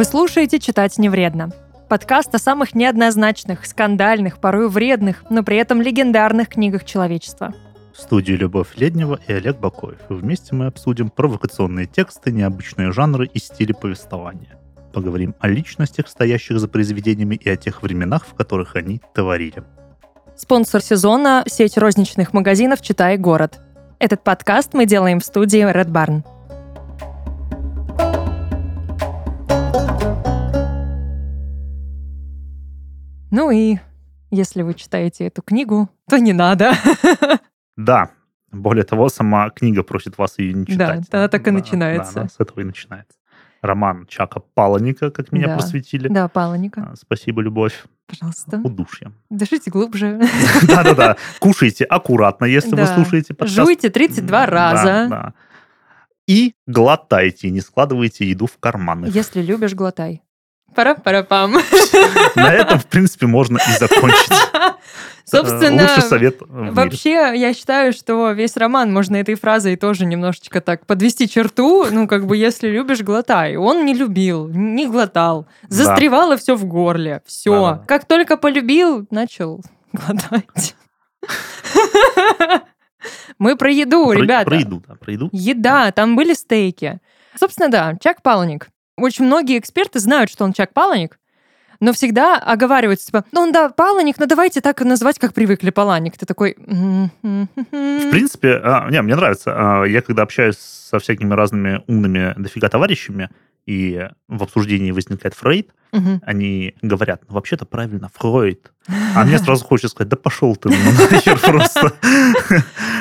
Вы слушаете «Читать не вредно». Подкаст о самых неоднозначных, скандальных, порой вредных, но при этом легендарных книгах человечества. В студии Любовь Леднева и Олег Бакоев. И вместе мы обсудим провокационные тексты, необычные жанры и стили повествования. Поговорим о личностях, стоящих за произведениями, и о тех временах, в которых они творили. Спонсор сезона – сеть розничных магазинов «Читай город». Этот подкаст мы делаем в студии Red Barn. Ну и если вы читаете эту книгу, то не надо. Да, более того, сама книга просит вас ее не читать. Да, она так и начинается. Да, с этого и начинается. Роман Чака Паланика, как меня Да. просветили. Да, Паланика. А, Спасибо, Любовь. Пожалуйста. Удушье. Дышите глубже. Да-да-да. Кушайте аккуратно, если вы Да. слушаете подкаст. Жуйте 32 Да, раза. да. И глотайте, не складывайте еду в карманы. Если любишь, глотай. Пара-пара-пам. На этом, в принципе, можно и закончить. Собственно, Лучший совет. Вообще, я считаю, что весь роман можно этой фразой тоже немножечко так подвести черту. Ну, как бы, если любишь, глотай. Он не любил, не глотал. Да. Застревало все в горле. Все. Да-да-да. Как только полюбил, начал глотать. Мы про еду, Про- ребята. Про еду, да, про еду. Еда, там были стейки. Собственно, да, Чак Паланик. Очень многие эксперты знают, что он Чак Паланик, но всегда оговариваются, типа, ну он, да, Паланик, но давайте так и назвать, как привыкли Паланик. Ты такой... В принципе, а, не, мне нравится. А, Я когда общаюсь со всякими разными умными дофига товарищами, и в обсуждении возникает Фрейд, Мгм. они говорят, ну, вообще-то правильно, Фройд. А мне сразу хочется сказать, да пошел ты нахер просто.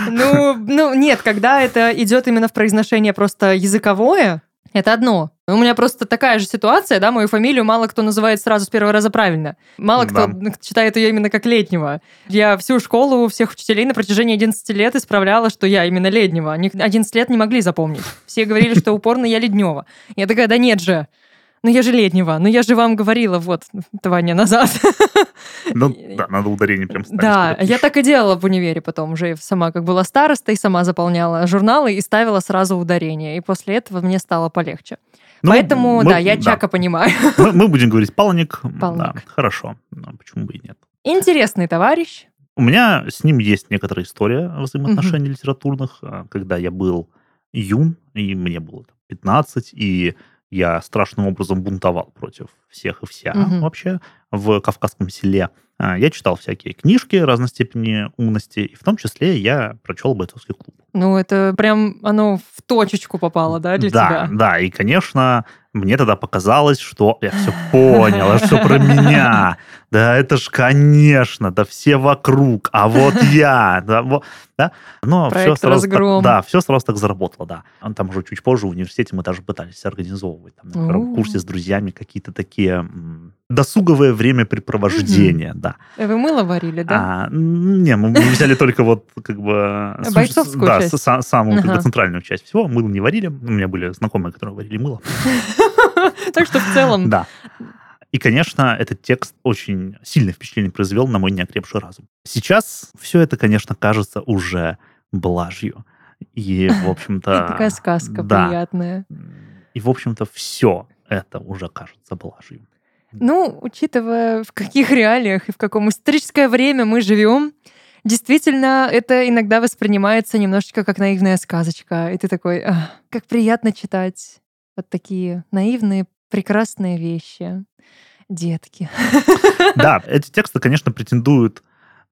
Ну, ну, нет, когда это идет именно в произношение просто языковое, это одно. У меня просто такая же ситуация, да, мою фамилию мало кто называет сразу с первого раза правильно. Мало кто Да. читает ее именно как летнего. Я всю школу, всех учителей на протяжении 11 лет исправляла, что я именно летнего. Они 11 лет не могли запомнить. Все говорили, что упорно я леднева. Я такая, да нет же. Ну я же летнего. Ну я же вам говорила вот два дня назад. Ну, да, надо ударение прям ставить. Да, я так и делала в универе потом уже сама как была старостой, сама заполняла журналы и ставила сразу ударение. И после этого мне стало полегче. Ну, Поэтому, мы- да, я Чака понимаю. Мы, мы будем говорить палник. Да, Палник. хорошо. Ну, почему бы и нет. Интересный товарищ. У меня с ним есть некоторая история взаимоотношений литературных, а, когда я был юн, и мне было там 15, и я страшным образом бунтовал против всех и вся Мгм. вообще в Кавказском селе. А, Я читал всякие книжки разной степени умности, и в том числе я прочел бойцовский клуб. Ну, это прям оно в точечку попало, да, для да, тебя? да, и, конечно, мне тогда показалось, что я все понял, все про меня. Да, это ж, конечно, да все вокруг, а вот я. Да, во- да. Но Проект все сразу «Разгром». Так, да, все сразу так заработало, да. А Там уже чуть позже в университете мы даже пытались организовывать там, на первом курсе с друзьями какие-то такие досуговое времяпрепровождения, да. Э, Вы мыло варили, да? А, не, мы, мы взяли только вот как бы... Бойцовскую да, часть. са- самую как бы, Ага. центральную часть всего. Мыло не варили. У меня были знакомые, которые варили мыло. Так что в целом... Да. И, конечно, этот текст очень сильное впечатление произвел на мой неокрепший разум. Сейчас все это, конечно, кажется уже блажью. И, в общем-то... Такая сказка да. приятная. И, в общем-то, все это уже кажется блажью. Ну, учитывая, в каких реалиях и в каком историческое время мы живем, действительно, это иногда воспринимается немножечко как наивная сказочка. И ты такой, «Ах, как приятно читать вот такие наивные, прекрасные вещи. Детки. Да, эти тексты, конечно, претендуют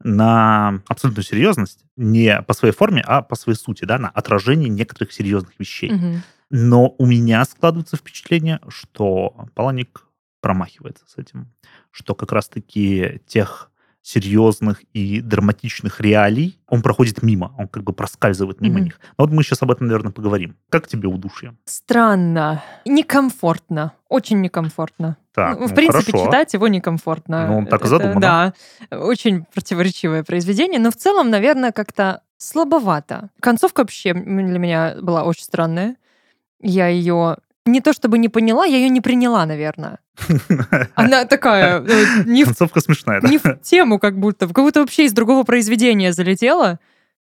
на абсолютную серьезность не по своей форме, а по своей сути, да, на отражение некоторых серьезных вещей. Мгм. Но у меня складывается впечатление, что Паланик промахивается с этим, что как раз-таки тех серьезных и драматичных реалий он проходит мимо, он как бы проскальзывает мимо Мгм. них. Но вот мы сейчас об этом, наверное, поговорим. Как тебе удушье? Странно. Некомфортно. Очень некомфортно. Так, Ну, в ну, принципе, хорошо. читать его некомфортно. Ну, так и Это, задумано. Да, очень противоречивое произведение, но в целом, наверное, как-то слабовато. Концовка вообще для меня была очень странная. Я ее не то чтобы не поняла, я ее не приняла, наверное. Она такая э, не в, Концовка смешная, да? не в тему, как будто, как будто вообще из другого произведения залетела.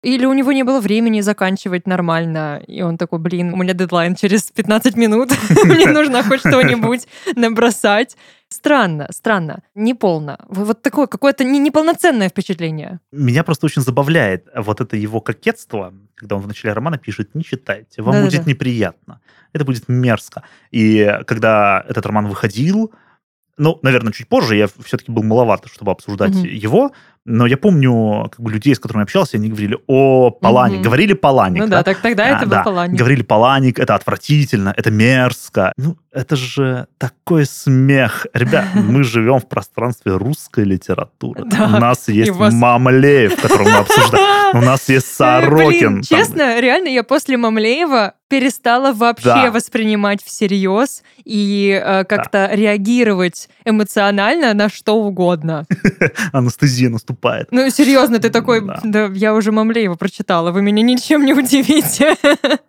Или у него не было времени заканчивать нормально, и он такой, блин, у меня дедлайн через 15 минут, мне нужно хоть что-нибудь набросать. Странно, странно, неполно. Вот такое какое-то не- неполноценное впечатление. Меня просто очень забавляет вот это его кокетство, когда он в начале романа пишет «не читайте, вам Да-да-да. будет неприятно, это будет мерзко». И когда этот роман выходил, ну, наверное, чуть позже, я все-таки был маловат, чтобы обсуждать его, но я помню как бы, людей, с которыми общался, они говорили «О, Паланик», Мгм. говорили «Паланик». Ну да, так тогда А, это был да. Паланик. Говорили Паланик, это отвратительно, это мерзко. Ну, это же такой смех. Ребят, мы живем в пространстве русской литературы. Да, У нас есть вас- Мамлеев, которого мы обсуждаем. У нас есть Сорокин. Э, Блин, Там- честно, реально, я после Мамлеева перестала вообще Да. воспринимать всерьез и э, как-то реагировать эмоционально на что угодно. Анестезия наступает. Ну, серьезно, ты такой, Да. да, я уже Мамлеева прочитала, вы меня ничем не удивите.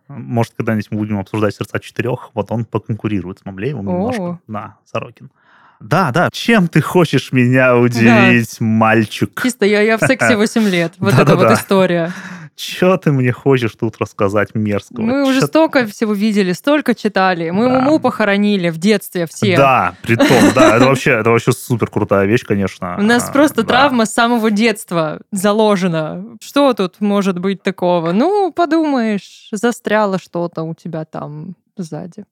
Может, когда-нибудь мы будем обсуждать «Сердца четырех», вот он поконкурирует с Мамлеевым О. немножко. Да, Сорокин. Да, да. Чем ты хочешь меня удивить, мальчик? Чисто я, я в сексе 8 лет. Вот эта вот история. Че ты мне хочешь тут рассказать мерзкого? Мы Чё уже столько всего видели, столько читали. Мы Да. Муму похоронили в детстве все. Да, при том, да, это вообще, это вообще супер крутая вещь, конечно. У нас А, просто да. травма с самого детства заложена. Что тут может быть такого? Ну, подумаешь, застряло что-то у тебя там сзади.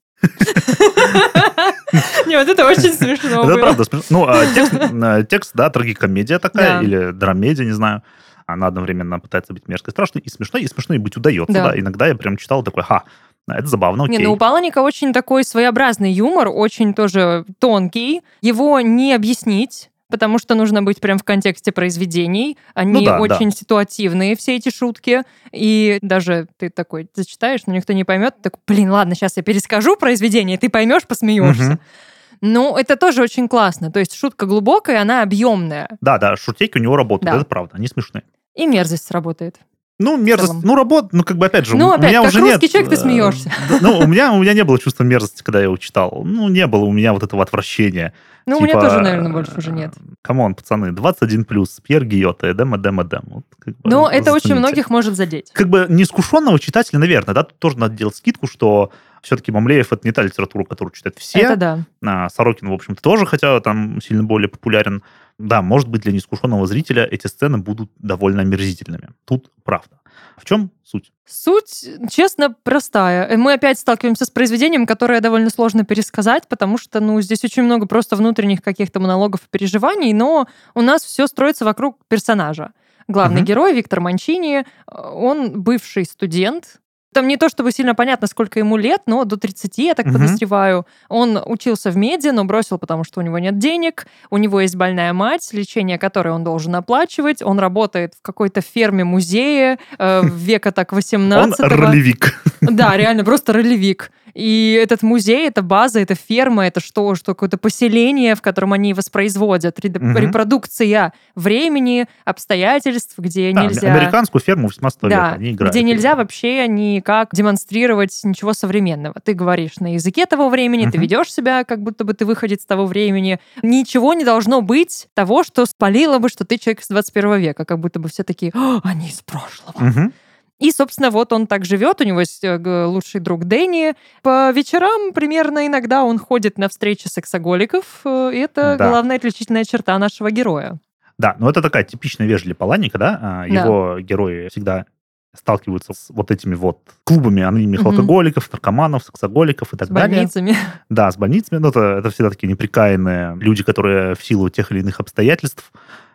Не, вот это очень смешно Это правда смешно. Ну, а текст, а, текст, да, трагикомедия такая, или драмедия, не знаю. Она одновременно пытается быть мерзкой, страшной, и смешной, и смешной быть удается, Да. да. Иногда я прям читал такой, ха, это забавно, окей. Не, ну у Паланика очень такой своеобразный юмор, очень тоже тонкий. Его не объяснить, потому что нужно быть прям в контексте произведений. Они Ну да, очень ситуативные, все эти шутки. И даже ты такой зачитаешь, но никто не поймет. Так, блин, ладно, сейчас я перескажу произведение, ты поймешь, посмеешься. Мгм. Ну, это тоже очень классно. То есть шутка глубокая, она объемная. Да, да, шутейки у него работают, Да. это правда, они смешные. И мерзость сработает. Ну, мерзость, ну, работа, ну, как бы, опять же, Ну, у опять, меня как уже русский нет... человек, ты э, смеешься. Ну, у меня, у меня не было чувства мерзости, когда я его читал. Ну, не было у меня вот этого отвращения. Ну, у меня Типа, тоже, наверное, больше уже нет. Come on, пацаны, 21 плюс, Пьер Гиота, Эдем, Эдем, Эдем. Вот, как бы, Но это очень многих может задеть. Как бы неискушенного читателя, наверное, да, тут тоже надо делать скидку, что все-таки Мамлеев это не та литература, которую читают все. Это да. А, Сорокин, в общем-то, тоже, хотя там сильно более популярен. Да, может быть, для неискушенного зрителя эти сцены будут довольно омерзительными. Тут правда. В чем суть? Суть, честно, простая. Э, Мы опять сталкиваемся с произведением, которое довольно сложно пересказать, потому что, ну, здесь очень много просто внутренних каких-то монологов и переживаний, но у нас все строится вокруг персонажа. Главный Мгм. герой Виктор Манчини, э, он бывший студент. Там не то чтобы сильно понятно, сколько ему лет, но до 30, я так Мгм. подозреваю. Он учился в меди, но бросил, потому что у него нет денег. У него есть больная мать, лечение которой он должен оплачивать. Он работает в какой-то ферме-музее э, века так 18 Он ролевик. да, реально, просто ролевик. И этот музей, это база, это ферма, это что, что какое-то поселение, в котором они воспроизводят Мгм. репродукция времени, обстоятельств, где Да, нельзя... Американскую ферму 18 века Да, они играют. где нельзя вообще никак демонстрировать ничего современного. Ты говоришь на языке того времени, ты Мгм. ведешь себя, как будто бы ты выходит с того времени. Ничего не должно быть того, что спалило бы, что ты человек с 21 века. Как будто бы все такие, «О, они из прошлого. Мгм. И, собственно, вот он так живет, у него есть э, лучший друг Дэнни. По вечерам примерно иногда он ходит на встречи сексоголиков. э, И это Да. главная отличительная черта нашего героя. Да, но это такая типичная вещь для Паланика, да? А, Да. Его герои всегда сталкиваются с вот этими вот клубами анонимных Мгм. алкоголиков, наркоманов, сексоголиков и так С далее. больницами. Да, с больницами. Ну, это, это всегда такие неприкаянные люди, которые в силу тех или иных обстоятельств,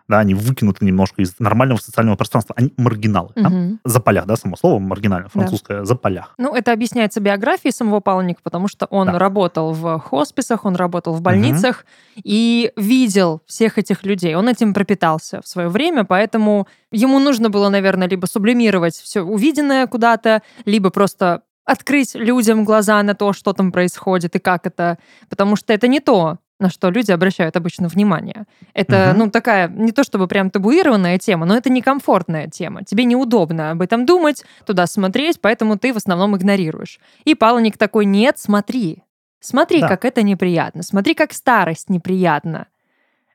да, они выкинуты немножко из нормального социального пространства. Они маргиналы. да? Мгм. За полях, да, само слово маргинально, французское, за полях. Ну, это объясняется биографией самого Паланика, потому что он Да. работал в хосписах, он работал в больницах и видел всех этих людей. Он этим пропитался в свое время, поэтому ему нужно было, наверное, либо сублимировать все увиденное куда-то, либо просто открыть людям глаза на то, что там происходит и как это, потому что это не то, на что люди обращают обычно внимание. Это, Мгм. ну, такая, не то чтобы прям табуированная тема, но это некомфортная тема. Тебе неудобно об этом думать, туда смотреть, поэтому ты в основном игнорируешь. И Паланик такой, нет, смотри. Смотри, Да. как это неприятно. Смотри, как старость неприятна.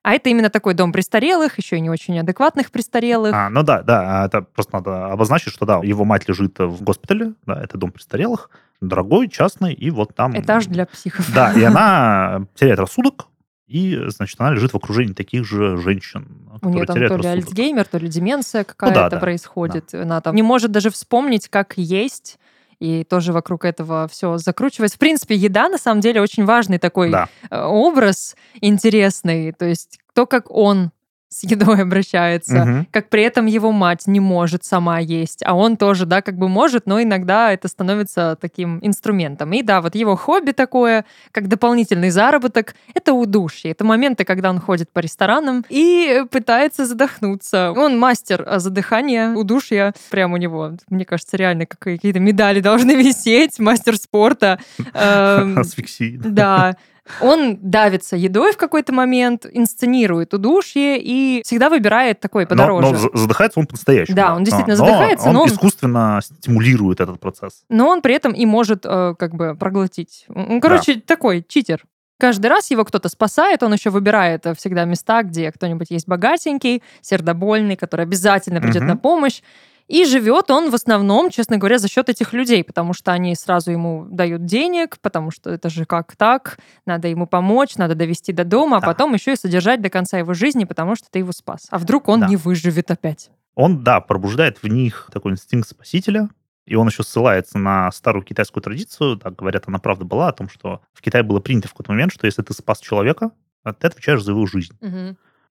А это именно такой дом престарелых, еще и не очень адекватных престарелых. А, ну да, да, это просто надо обозначить, что да, его мать лежит в госпитале, да, это дом престарелых, дорогой, частный, и вот там... Этаж для психов. Да, и она теряет рассудок, и, значит, она лежит в окружении таких же женщин, У нее там то ли рассудок. альцгеймер, то ли деменция какая-то Ну да, да, происходит. Она там не может даже вспомнить, как есть, и тоже вокруг этого все закручивается. В принципе, еда, на самом деле, очень важный такой Да, э, образ интересный. То есть то, как он с едой обращается, Мгм. как при этом его мать не может сама есть, а он тоже, да, как бы может, но иногда это становится таким инструментом. И да, вот его хобби такое, как дополнительный заработок, это удушье. Это моменты, когда он ходит по ресторанам и пытается задохнуться. Он мастер а, задыхания, удушья. Прям у него, мне кажется, реально как какие-то медали должны висеть, мастер спорта. Эм, асфиксии. да. Он давится едой в какой-то момент, инсценирует удушье и всегда выбирает такой Но, подороже. но за- задыхается он по-настоящему. Да, он действительно Но задыхается, он но он- искусственно стимулирует этот процесс. но он при этом и может э, как бы проглотить. Он, короче, такой читер. Каждый раз его кто-то спасает, он еще выбирает э, всегда места, где кто-нибудь есть богатенький, сердобольный, который обязательно придет Мгм. на помощь. И живет он в основном, честно говоря, за счет этих людей, потому что они сразу ему дают денег, потому что это же как так, надо ему помочь, надо довести до дома, а Да. потом еще и содержать до конца его жизни, потому что ты его спас. А вдруг он Да. не выживет опять? Он, да, пробуждает в них такой инстинкт спасителя, и он еще ссылается на старую китайскую традицию, так говорят, она правда была, о том, что в Китае было принято в какой-то момент, что если ты спас человека, ты отвечаешь за его жизнь.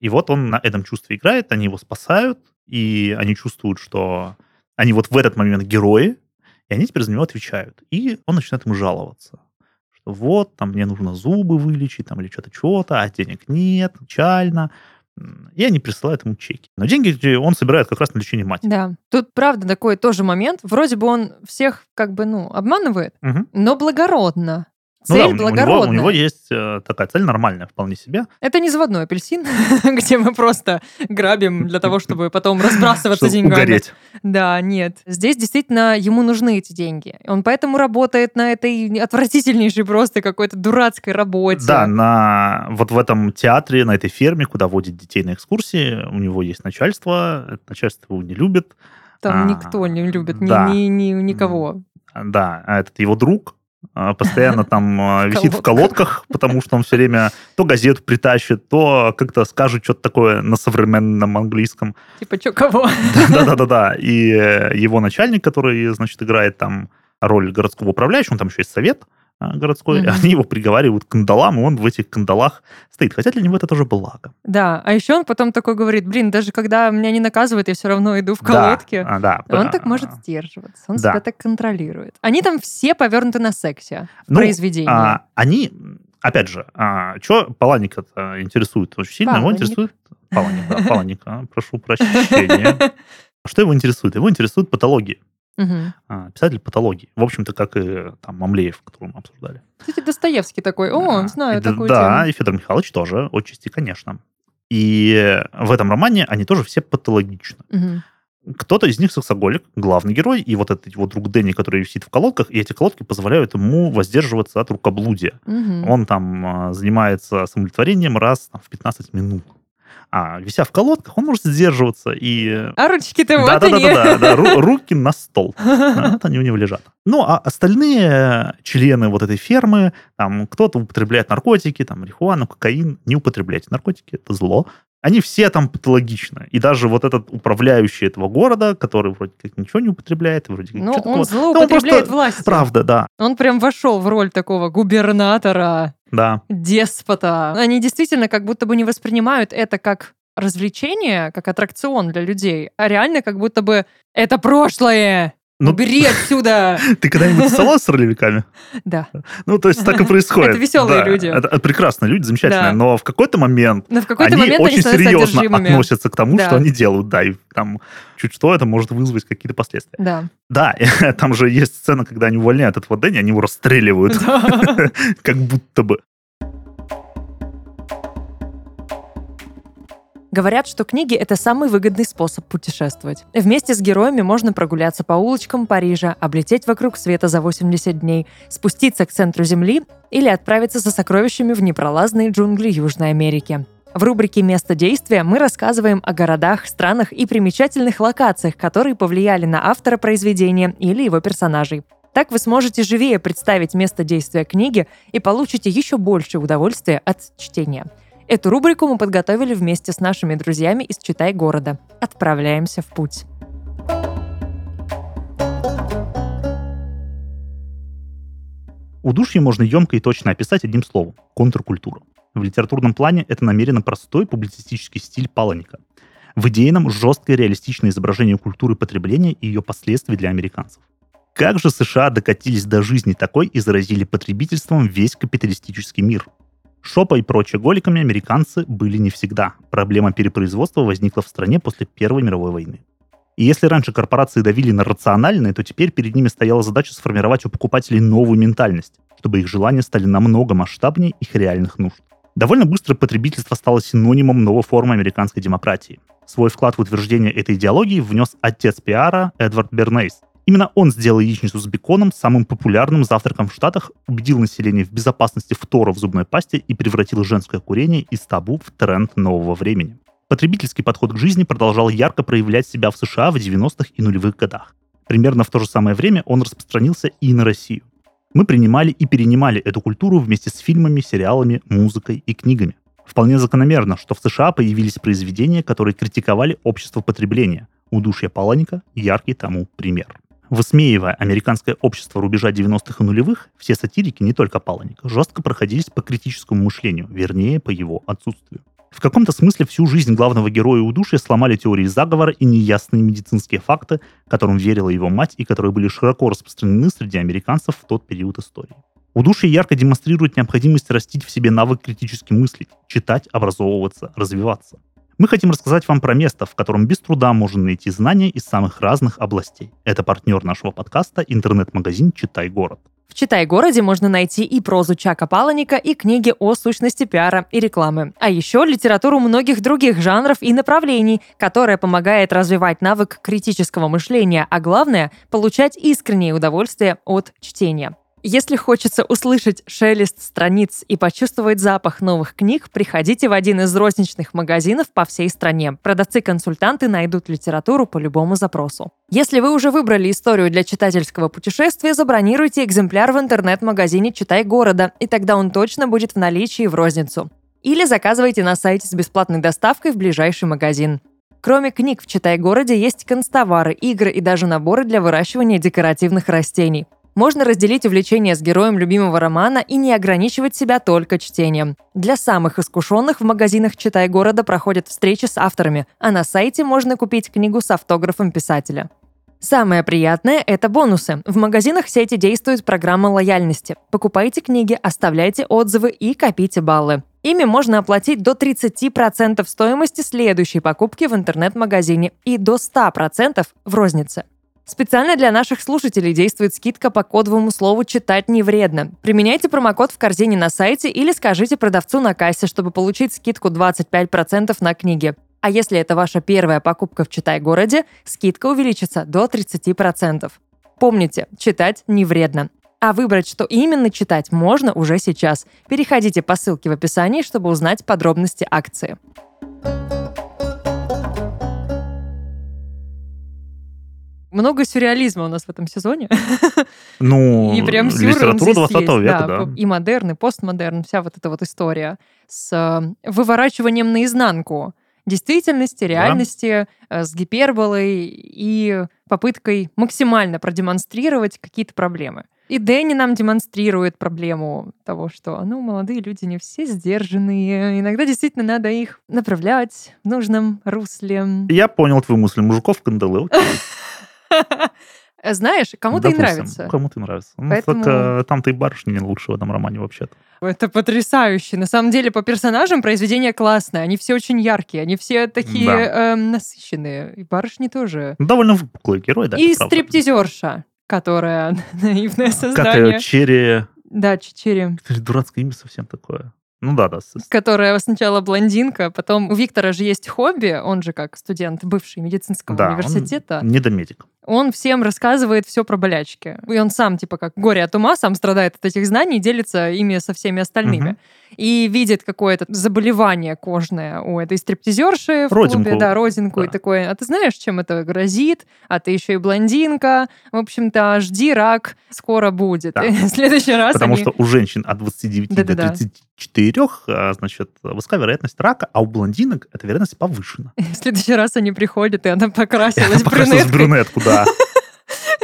И вот он на этом чувстве играет, они его спасают, и они чувствуют, что они вот в этот момент герои, и они теперь за него отвечают. И он начинает им жаловаться. Что вот, там мне нужно зубы вылечить, там или что-то, что-то, а денег нет, печально. И они присылают ему чеки. Но деньги он собирает как раз на лечение матери. Да. Тут, правда, такой тоже момент. Вроде бы он всех как бы, ну, обманывает, Мгм. но благородно. Ну Цель да, у- у него, благородная. у него есть э, такая цель нормальная вполне себе. Это не заводной апельсин, где мы просто грабим для того, чтобы потом разбрасываться деньгами. угореть. Да, нет. Здесь действительно ему нужны эти деньги. Он поэтому работает на этой отвратительнейшей просто какой-то дурацкой работе. Да, на, вот в этом театре, на этой ферме, куда водит детей на экскурсии, у него есть начальство, это начальство его не любит. Там А, никто не любит ни, да. ни- ни- никого. Да, а этот его друг постоянно там а, висит в колодках. потому что он все время то газету притащит, то как-то скажет что-то такое на современном английском. Типа, чё, кого? Да-да-да-да. И э, его начальник, который, значит, играет там роль городского управляющего, он там еще есть совет а, городской, Мгм. они его приговаривают к кандалам, и он в этих кандалах стоит. Хотя для него это тоже благо. Да, а еще он потом такой говорит, блин, даже когда меня не наказывают, я все равно иду в Да, колодки. а, да. Он А, так может сдерживаться, он да. себя так контролирует. Они там все повернуты на сексе в Ну, произведении. а, они, опять же, что Паланик это интересует очень сильно? Его Паланик. интересует... Паланик, да, Паланик, а, прошу прощения. Что его интересует? Его интересует патологии. А, Писатель патологии. В общем-то, как и там Мамлеев, которого мы обсуждали. Кстати, Достоевский такой, о, А, знаю и да- такую Да, тему. и Федор Михайлович тоже, отчасти, конечно. И в этом романе они тоже все патологичны. Мгм. Кто-то из них сексоголик, главный герой, и вот этот его друг Дэнни, который висит в колодках, и эти колодки позволяют ему воздерживаться от рукоблудия. Мгм. Он там а, занимается самолетворением раз там, в 15 минут. А вися в колодках, он может сдерживаться и... А ручки-то вот да, да, да, они. да, да, да, ру- руки на стол. Вот они у него лежат. Ну, а остальные члены вот этой фермы, там кто-то употребляет наркотики, там марихуану, кокаин. Не употребляйте наркотики, это зло. Они все там патологичны. И даже вот этот управляющий этого города, который вроде как ничего не употребляет, вроде как Ну, он такого. злоупотребляет просто- властью. Правда, да, Он прям вошел в роль такого губернатора, да. деспота. Они действительно как будто бы не воспринимают это как развлечение, как аттракцион для людей, а реально как будто бы это прошлое. Ну, Убери отсюда. Ты когда-нибудь стала с ролевиками? Да. Ну, то есть так и происходит. Это веселые Да, люди. Это, это прекрасные люди, замечательные. Да. Но в какой-то момент Но в какой-то они момент очень они серьезно относятся к тому, Да. что они делают, да, и там чуть что это может вызвать какие-то последствия. Да. Да, там же есть сцена, когда они увольняют этого Дэнни, они его расстреливают, как будто бы. Говорят, что книги — это самый выгодный способ путешествовать. Вместе с героями можно прогуляться по улочкам Парижа, облететь вокруг света за 80 дней, спуститься к центру Земли или отправиться за сокровищами в непролазные джунгли Южной Америки. В рубрике «Место действия» мы рассказываем о городах, странах и примечательных локациях, которые повлияли на автора произведения или его персонажей. Так вы сможете живее представить место действия книги и получите еще больше удовольствия от чтения. Эту рубрику мы подготовили вместе с нашими друзьями из «Читай города». Отправляемся в путь. Удушье можно емко и точно описать одним словом – контркультура. В литературном плане это намеренно простой публицистический стиль Паланика. В идейном жесткое реалистичное изображение культуры потребления и ее последствий для американцев. Как же США докатились до жизни такой и заразили потребительством весь капиталистический мир? Шопа и прочие голиками американцы были не всегда. Проблема перепроизводства возникла в стране после Первой мировой войны. И если раньше корпорации давили на рациональное, то теперь перед ними стояла задача сформировать у покупателей новую ментальность, чтобы их желания стали намного масштабнее их реальных нужд. Довольно быстро потребительство стало синонимом новой формы американской демократии. Свой вклад в утверждение этой идеологии внес отец пиара Эдвард Бернейс. Именно он сделал яичницу с беконом самым популярным завтраком в Штатах, убедил население в безопасности фтора в зубной пасте и превратил женское курение из табу в тренд нового времени. Потребительский подход к жизни продолжал ярко проявлять себя в США в 90-х и нулевых годах. Примерно в то же самое время он распространился и на Россию. Мы принимали и перенимали эту культуру вместе с фильмами, сериалами, музыкой и книгами. Вполне закономерно, что в США появились произведения, которые критиковали общество потребления. Удушье Паланика – яркий тому пример. Высмеивая американское общество рубежа 90-х и нулевых, все сатирики, не только Паланика, жестко проходились по критическому мышлению, вернее, по его отсутствию. В каком-то смысле всю жизнь главного героя удушья сломали теории заговора и неясные медицинские факты, которым верила его мать и которые были широко распространены среди американцев в тот период истории. Удушье ярко демонстрирует необходимость растить в себе навык критически мыслить, читать, образовываться, развиваться. Мы хотим рассказать вам про место, в котором без труда можно найти знания из самых разных областей. Это партнер нашего подкаста, интернет-магазин «Читай город». В «Читай-городе» можно найти и прозу Чака Паланика, и книги о сущности пиара и рекламы. А еще литературу многих других жанров и направлений, которая помогает развивать навык критического мышления, а главное – получать искреннее удовольствие от чтения. Если хочется услышать шелест страниц и почувствовать запах новых книг, приходите в один из розничных магазинов по всей стране. Продавцы-консультанты найдут литературу по любому запросу. Если вы уже выбрали историю для читательского путешествия, забронируйте экземпляр в интернет-магазине «Читай города», и тогда он точно будет в наличии в розницу. Или заказывайте на сайте с бесплатной доставкой в ближайший магазин. Кроме книг в «Читай-городе» есть констовары, игры и даже наборы для выращивания декоративных растений. Можно разделить увлечение с героем любимого романа и не ограничивать себя только чтением. Для самых искушенных в магазинах «Читай города» проходят встречи с авторами, а на сайте можно купить книгу с автографом писателя. Самое приятное – это бонусы. В магазинах сети действует программа лояльности. Покупайте книги, оставляйте отзывы и копите баллы. Ими можно оплатить до 30% стоимости следующей покупки в интернет-магазине и до 100% в рознице. Специально для наших слушателей действует скидка по кодовому слову «читать не вредно». Применяйте промокод в корзине на сайте или скажите продавцу на кассе, чтобы получить скидку 25% на книги. А если это ваша первая покупка в Читай-городе, скидка увеличится до 30%. Помните, читать не вредно. А выбрать, что именно читать, можно уже сейчас. Переходите по ссылке в описании, чтобы узнать подробности акции. Много сюрреализма у нас в этом сезоне. Ну, и прям литература 20 века, да, да. И модерн, и постмодерн, вся вот эта вот история с э, выворачиванием наизнанку действительности, реальности, да. Э, с гиперболой и попыткой максимально продемонстрировать какие-то проблемы. И Дэнни нам демонстрирует проблему того, что, ну, молодые люди не все сдержанные. Иногда действительно надо их направлять в нужном русле. Я понял твою мысль. Мужиков кандалы. Знаешь, кому-то и нравится. Кому-то нравится. Ну, Поэтому... только там-то и барышни не лучше в этом романе вообще-то. Это потрясающе. На самом деле, по персонажам произведение классное. Они все очень яркие, они все такие да. э, насыщенные. И барышни тоже. Довольно выпуклые герои, да. И стриптизерша, которая наивное создание. Как ее, Черри... Да, Черри. Дурацкое имя совсем такое. Ну да, да. Которая сначала блондинка, потом у Виктора же есть хобби, он же как студент бывший медицинского да, университета. Он недомедик. Он всем рассказывает все про болячки. И он сам, типа, как горе от ума, сам страдает от этих знаний, делится ими со всеми остальными. Мгм. И видит какое-то заболевание кожное у этой стриптизерши в Родинку. клубе, да, родинку, и Да. такое, а ты знаешь, чем это грозит? А ты еще и блондинка. В общем-то, жди рак, скоро будет. Да. И в следующий раз Потому они... что у женщин от 29 Да-да-да. до 34, а, значит, высокая вероятность рака, а у блондинок эта вероятность повышена. В следующий раз они приходят, и она покрасилась Покрасилась в брюнеткой. брюнетку, да.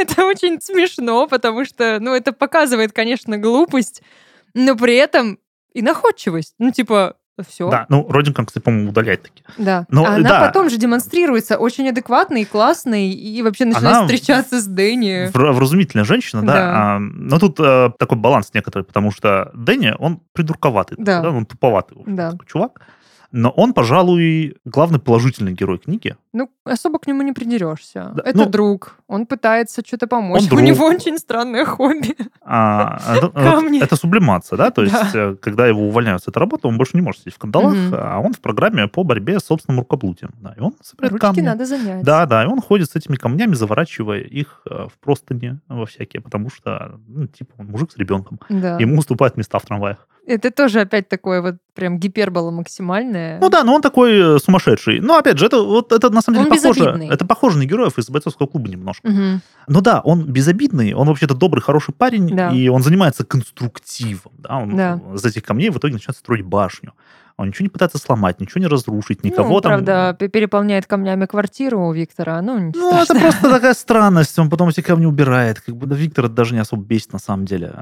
Это очень смешно, потому что, ну, это показывает, конечно, глупость, но при этом и находчивость. Ну, типа, все. Да, ну, родинкам, кстати, по-моему, удаляет такие. Да. Ну, А она да. потом же демонстрируется очень адекватной, классной, и вообще начинает Она встречаться с Дэнни. Вра- Вразумительная женщина, да. Да. а, но тут э, такой баланс некоторый, потому что Дэнни, он придурковатый, Да. да, он туповатый общем, Да. такой чувак. Но он, пожалуй, главный положительный герой книги. Ну, особо к нему не придерешься. Да, Это ну, друг. Он пытается что-то помочь. он У друг. него очень странное хобби. А, это, вот Камни. это сублимация, да, то есть, Да. э, когда его увольняют с этой работы, он больше не может сидеть в кандалах, Мгм. а он в программе по борьбе с собственным рукоблудием. Да, и он собирает Ручки камни. надо занять. Да, да, и он ходит с этими камнями, заворачивая их э, в простыни во всякие, потому что, ну, типа, он мужик с ребенком. Да. Ему уступают места в трамваях. Это тоже опять такое вот прям гипербола максимальная. Ну да, но он такой э, сумасшедший. Но опять же, это вот это на самом деле Он похоже. безобидный. Это похоже на героев из бойцовского клуба немножко. Мгм. Ну да, он безобидный, он вообще-то добрый, хороший парень, Да. и он занимается конструктивом. Да? Он Да. из этих камней в итоге начинает строить башню. Он ничего не пытается сломать, ничего не разрушить, никого ну, там. правда, переполняет камнями квартиру у Виктора. Ну, ничего Ну, это просто такая странность. Он потом эти камни убирает. Как бы Виктор это даже не особо бесит на самом деле.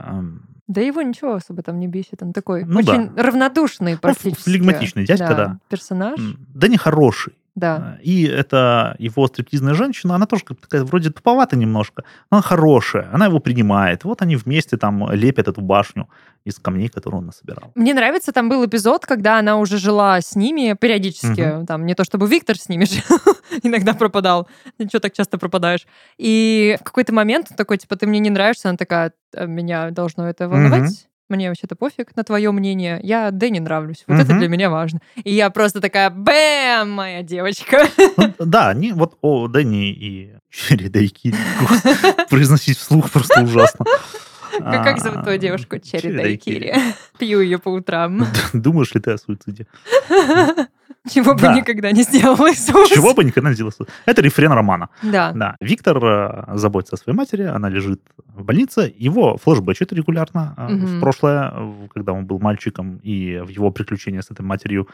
Да его ничего особо там не бесит. Он такой Ну очень равнодушный практически. флегматичный дядька, да. Персонаж, м, Да не хороший. Да. И это его стриптизная женщина, она тоже такая вроде туповата немножко, но она хорошая, она его принимает. Вот они вместе там лепят эту башню из камней, которые он насобирал. Мне нравится, там был эпизод, когда она уже жила с ними периодически. Там не то чтобы Виктор с ними жил, иногда пропадал. Ничего так часто пропадаешь. И в какой-то момент такой, типа, ты мне не нравишься. Она такая, «А меня должно это волновать. Мне вообще-то пофиг на твое мнение. Я Дэнни нравлюсь. Вот это Мгм. для меня важно. И я просто такая, бэм, моя девочка. Ну, да, они вот о Дэнни и Черри Дайкири. Произносить вслух просто ужасно. Как как зовут А, твою девушку? Черри Черри Дайкири. Пью ее по утрам. Думаешь ли ты о суициде? Чего бы Да. никогда не сделала Иисус. Чего бы никогда не сделал. Это рефрен романа. Да. Да. Виктор э, заботится о своей матери, она лежит в больнице. Его флешбэчит регулярно Мгм. в прошлое, когда он был мальчиком, и в его приключения с этой матерью.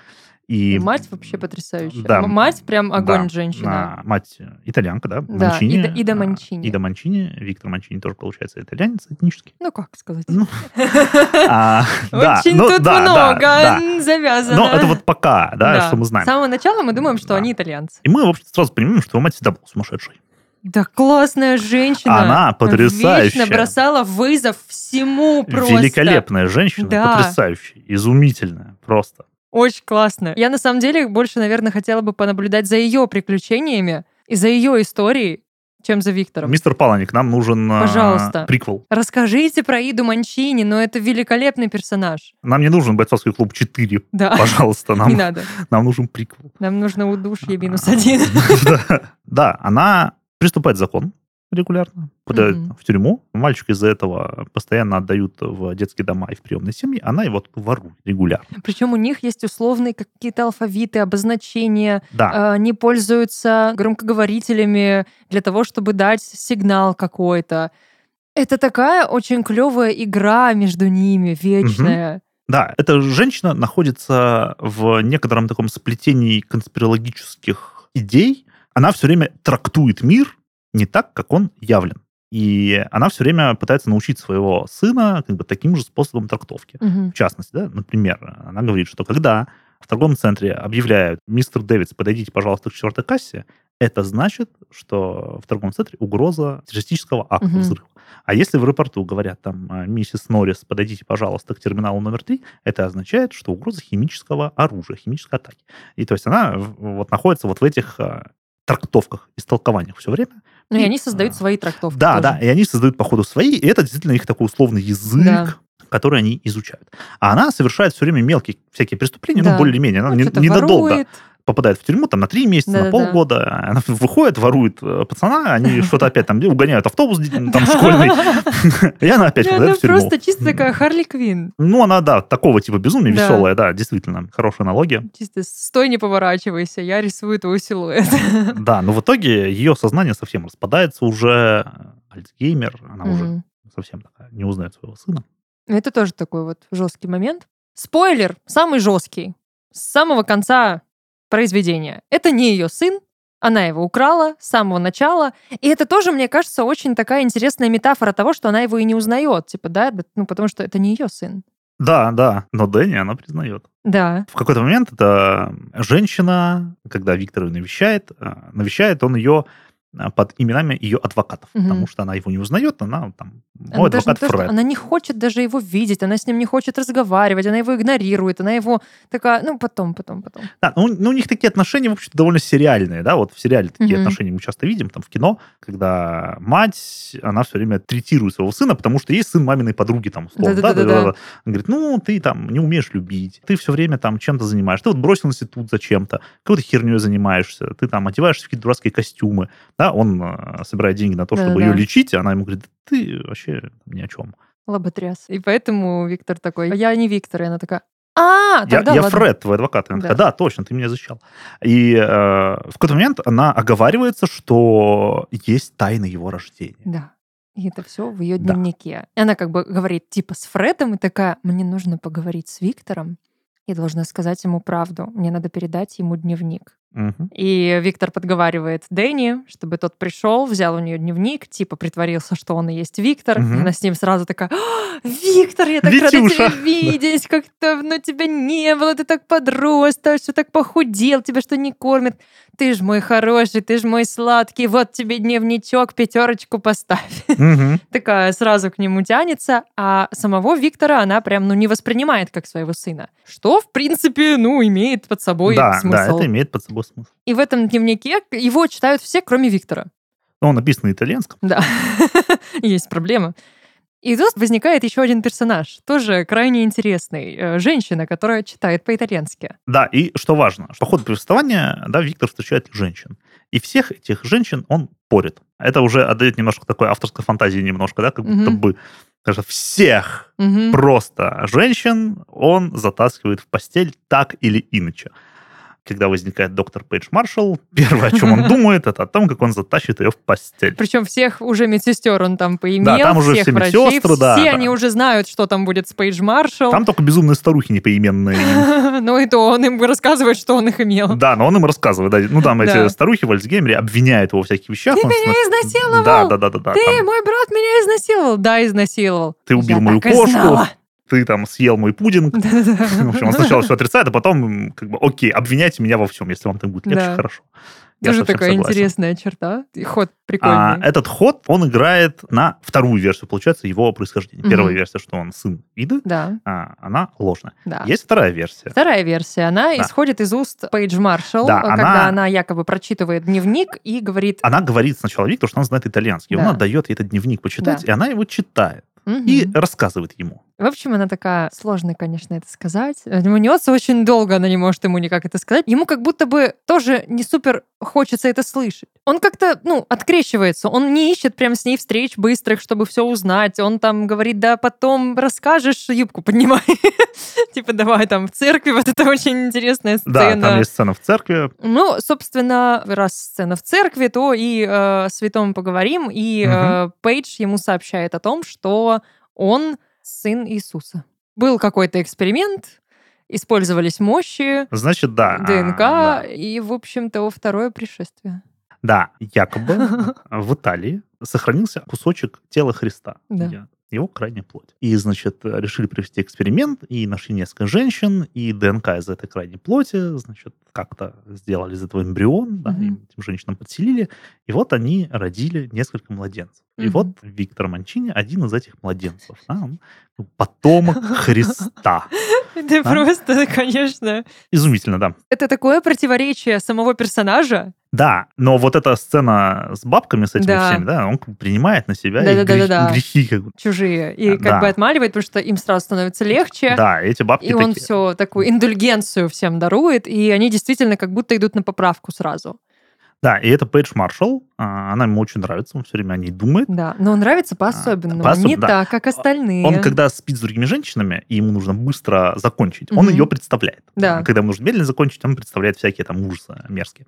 И Мать вообще потрясающая. Да. Мать прям огонь Да, женщина. а, мать итальянка, да? Да, Манчини. Ида- Ида А, Манчини. Ида Манчини. Виктор Манчини тоже, получается, итальянец этнический. Ну, как сказать? Ну, А, да, Очень ну, тут да, много да. завязано. Но это вот пока, да, что мы знаем. С самого начала мы думаем, что Да. они итальянцы. И мы, в общем, сразу понимаем, что его мать всегда была сумасшедшей. Да классная женщина. Она потрясающая. Вечно бросала вызов всему просто. Великолепная женщина, Да. потрясающая, изумительная просто. Очень классно. Я на самом деле больше, наверное, хотела бы понаблюдать за ее приключениями и за ее историей, чем за Виктором. Мистер Паланик, нам нужен а, Пожалуйста. приквел. Расскажите про Иду Манчини, но это великолепный персонаж. Нам не нужен бойцовский клуб 4. Да, Пожалуйста, не нам, надо. нам нужен приквел. Нам нужно удушье минус один. Да. Да, она приступает закон регулярно, подает Мгм. в тюрьму. Мальчика из-за этого постоянно отдают в детские дома и в приемные семьи. Она его ворует регулярно. Причем у них есть условные какие-то алфавиты, обозначения, Да, а, они пользуются громкоговорителями для того, чтобы дать сигнал какой-то. Это такая очень клевая игра между ними, вечная. да, эта женщина находится в некотором таком сплетении конспирологических идей. Она все время трактует мир не так, как он явлен. И она все время пытается научить своего сына как бы таким же способом трактовки. Мгм. В частности, да, например, она говорит, что когда в торговом центре объявляют «Мистер Дэвидс, подойдите, пожалуйста, к четвертой кассе», это значит, что в торговом центре угроза террористического акта Мгм. взрыва. А если в аэропорту говорят там а, «Миссис Норрис, подойдите, пожалуйста, к терминалу номер три», это означает, что угроза химического оружия, химической атаки. И то есть она вот находится вот в этих а, трактовках, истолкованиях все время. Ну и они создают а, свои трактовки. Да, тоже. да, и они создают, по ходу, свои, и это действительно их такой условный язык, Да. который они изучают. А она совершает все время мелкие всякие преступления, Да. ну, более-менее. Она Ну, не- ненадолго ворует. Попадает в тюрьму там на три месяца, на Да-да-да. полгода. Она выходит, ворует э, пацана, они что-то опять там угоняют автобус там школьный, и она опять Она попадает в тюрьму. просто чисто такая Харли Квин. Ну, она, да, такого типа безумия, Да. веселая, да, действительно, хорошая аналогия. Чисто стой, не поворачивайся, я рисую твой силуэт. Да, но в итоге ее сознание совсем распадается уже, Альцгеймер, она уже совсем такая, не узнает своего сына. Это тоже такой вот жесткий момент. Спойлер, самый жесткий. С самого конца произведения. Это не ее сын, она его украла с самого начала. И это тоже, мне кажется, очень такая интересная метафора того, что она его и не узнает. Типа, да, ну потому что это не ее сын. Да, да, но Дэнни она признает. Да. В какой-то момент эта женщина, когда Виктор ее навещает, э, навещает он ее э, под именами ее адвокатов, Мгм. потому что она его не узнает, она там, Она мой даже не то, что- она не хочет даже его видеть, она с ним не хочет разговаривать, она его игнорирует, она его такая, ну потом, потом, потом. Да, ну, ну, у них такие отношения, в общем-то, довольно сериальные, да, вот в сериале такие Мгм. отношения мы часто видим, там, в кино, когда мать, она все время третирует своего сына, потому что есть сын маминой подруги, там, условно, да, Да-да-да-да-да. да, да. Он говорит, ну, ты там не умеешь любить, ты все время там чем-то занимаешься, ты вот бросил институт зачем-то, какой-то херней занимаешься, ты там одеваешься в какие-то дурацкие костюмы, да, он э, собирает деньги на то, чтобы Да-да-да. ее лечить, а она ему говорит, ты вообще ни о чем. Лоботряс. И поэтому Виктор такой, «А я не Виктор, и она такая, а, Я, тогда я ладно». Фред, твой адвокат. Она Да. такая, да, точно, ты меня защищал. И э, в какой-то момент она оговаривается, что есть тайна его рождения. Да. И это все в ее Да. дневнике. И она как бы говорит типа с Фредом и такая, мне нужно поговорить с Виктором. Я должна сказать ему правду. Мне надо передать ему дневник. И Виктор подговаривает Дэнни, чтобы тот пришел, взял у нее дневник, типа притворился, что он и есть Виктор. Мгм. И она с ним сразу такая, «А, Виктор, я так рада Витюша!» тебя видеть, как давно тебя не было, ты так подрос, ты что так похудел, тебя что не кормят. Ты ж мой хороший, ты ж мой сладкий, вот тебе дневничок, пятерочку поставь. Мгм. Такая сразу к нему тянется, а самого Виктора она прям, ну, не воспринимает как своего сына. Что, в принципе, ну, имеет под собой Да, да, смысл. это имеет под собой смысл. И в этом дневнике его читают все, кроме Виктора. Но он написан на итальянском. Да, есть проблема. И тут возникает еще один персонаж, тоже крайне интересный. Э, Женщина, которая читает по-итальянски. Да, и что важно, что по ходу повествования, да, Виктор встречает женщин. И всех этих женщин он порит. Это уже отдает немножко такой авторской фантазии немножко, да, как будто Мгм. бы даже всех Мгм. просто женщин он затаскивает в постель так или иначе. Когда возникает доктор Пейдж Маршалл, первое, о чем он думает, это о том, как он затащит ее в постель. Причем всех уже медсестер он там поимел, Да, там уже всех все врачей, медсестры, да, все да. они уже знают, что там будет с Пейдж Маршалл. Там только безумные старухи непоименные. Ну и то он им рассказывает, что он их имел. Да, но он им рассказывает. да. Ну, там эти старухи в Альцгеймере обвиняют его в всяких вещах. Ты меня изнасиловал! Да, да, да, да. Ты, мой брат, меня изнасиловал. Да, изнасиловал. Ты убил мою кошку. Ты там съел мой пудинг. В общем, он сначала все отрицает, а потом, как бы, окей, обвиняйте меня во всем, если вам так будет легче, хорошо. Тоже такая согласен. интересная черта. И ход А, прикольный. этот ход, он играет на вторую версию, получается, его происхождения. Мгм. Первая версия, что он сын Иды, Да, а, она ложная. да. Есть вторая версия. Вторая версия, она Да. исходит из уст Пейдж Маршалл, Да, когда она- она якобы прочитывает дневник и говорит... Она говорит сначала Виктору, что она знает итальянский. Да. Он отдает ей этот дневник почитать, Да. и она его читает. «Мгм». И рассказывает ему. В общем, она такая, сложно, конечно, это сказать. Мнется очень долго, она не может ему никак это сказать. Ему как будто бы тоже не супер хочется это слышать. Он как-то, ну, открещивается. Он не ищет прям с ней встреч быстрых, чтобы все узнать. Он там говорит, да потом расскажешь, юбку поднимай. Типа, давай там в церкви. Вот это очень интересная Да, сцена. там есть сцена в церкви. Ну, собственно, раз сцена в церкви, то и э, о святом поговорим. И э, Пейдж ему сообщает о том, что он сын Иисуса. Был какой-то эксперимент, использовались мощи, Значит, да. а, ДНК, да. и, в общем-то, второе пришествие. Да, якобы в Италии сохранился кусочек тела Христа. Да. Его крайняя плоть. И, значит, решили провести эксперимент, и нашли несколько женщин, и ДНК из этой крайней плоти, значит, как-то сделали из этого эмбрион, да, и этим женщинам подселили, и вот они родили несколько младенцев. И Мгм. вот Виктор Манчини один из этих младенцев. да, он, ну, потомок Христа. Это Да. просто, конечно... Изумительно, да. Это такое противоречие самого персонажа. Да, но вот эта сцена с бабками, с этими Да. всеми, да, он принимает на себя их Да-да-да-да-да. грех- грехи. Как чужие. И А, как да. бы отмаливает, потому что им сразу становится легче. Да, эти бабки И он такие. все такую индульгенцию всем дарует, и они действительно действительно как будто идут на поправку сразу. Да, и это Пейдж Маршалл, а, она ему очень нравится, он все время о ней думает. Да, но он нравится по-особенному, по-особ- не да. так, как остальные. Он, когда спит с другими женщинами, и ему нужно быстро закончить, он Мгм. ее представляет. Да. А Когда ему нужно медленно закончить, он представляет всякие там ужасы мерзкие.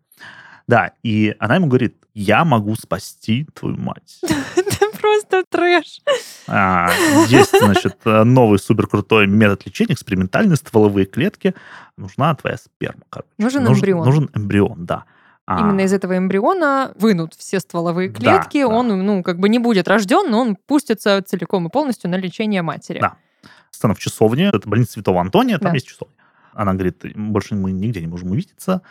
Да, и она ему говорит, я могу спасти твою мать. Просто трэш. А, Есть, значит, новый суперкрутой метод лечения, экспериментальные стволовые клетки. Нужна твоя сперма, короче. Нужен Нужен- эмбрион. Нужен эмбрион, да. А, Именно из этого эмбриона вынут все стволовые Да, клетки, да. он, ну, как бы не будет рожден, но он пустится целиком и полностью на лечение матери. Да. Сцена в часовне, это больница Святого Антония, там Да. есть часовня. Она говорит, больше мы нигде не можем увидеться,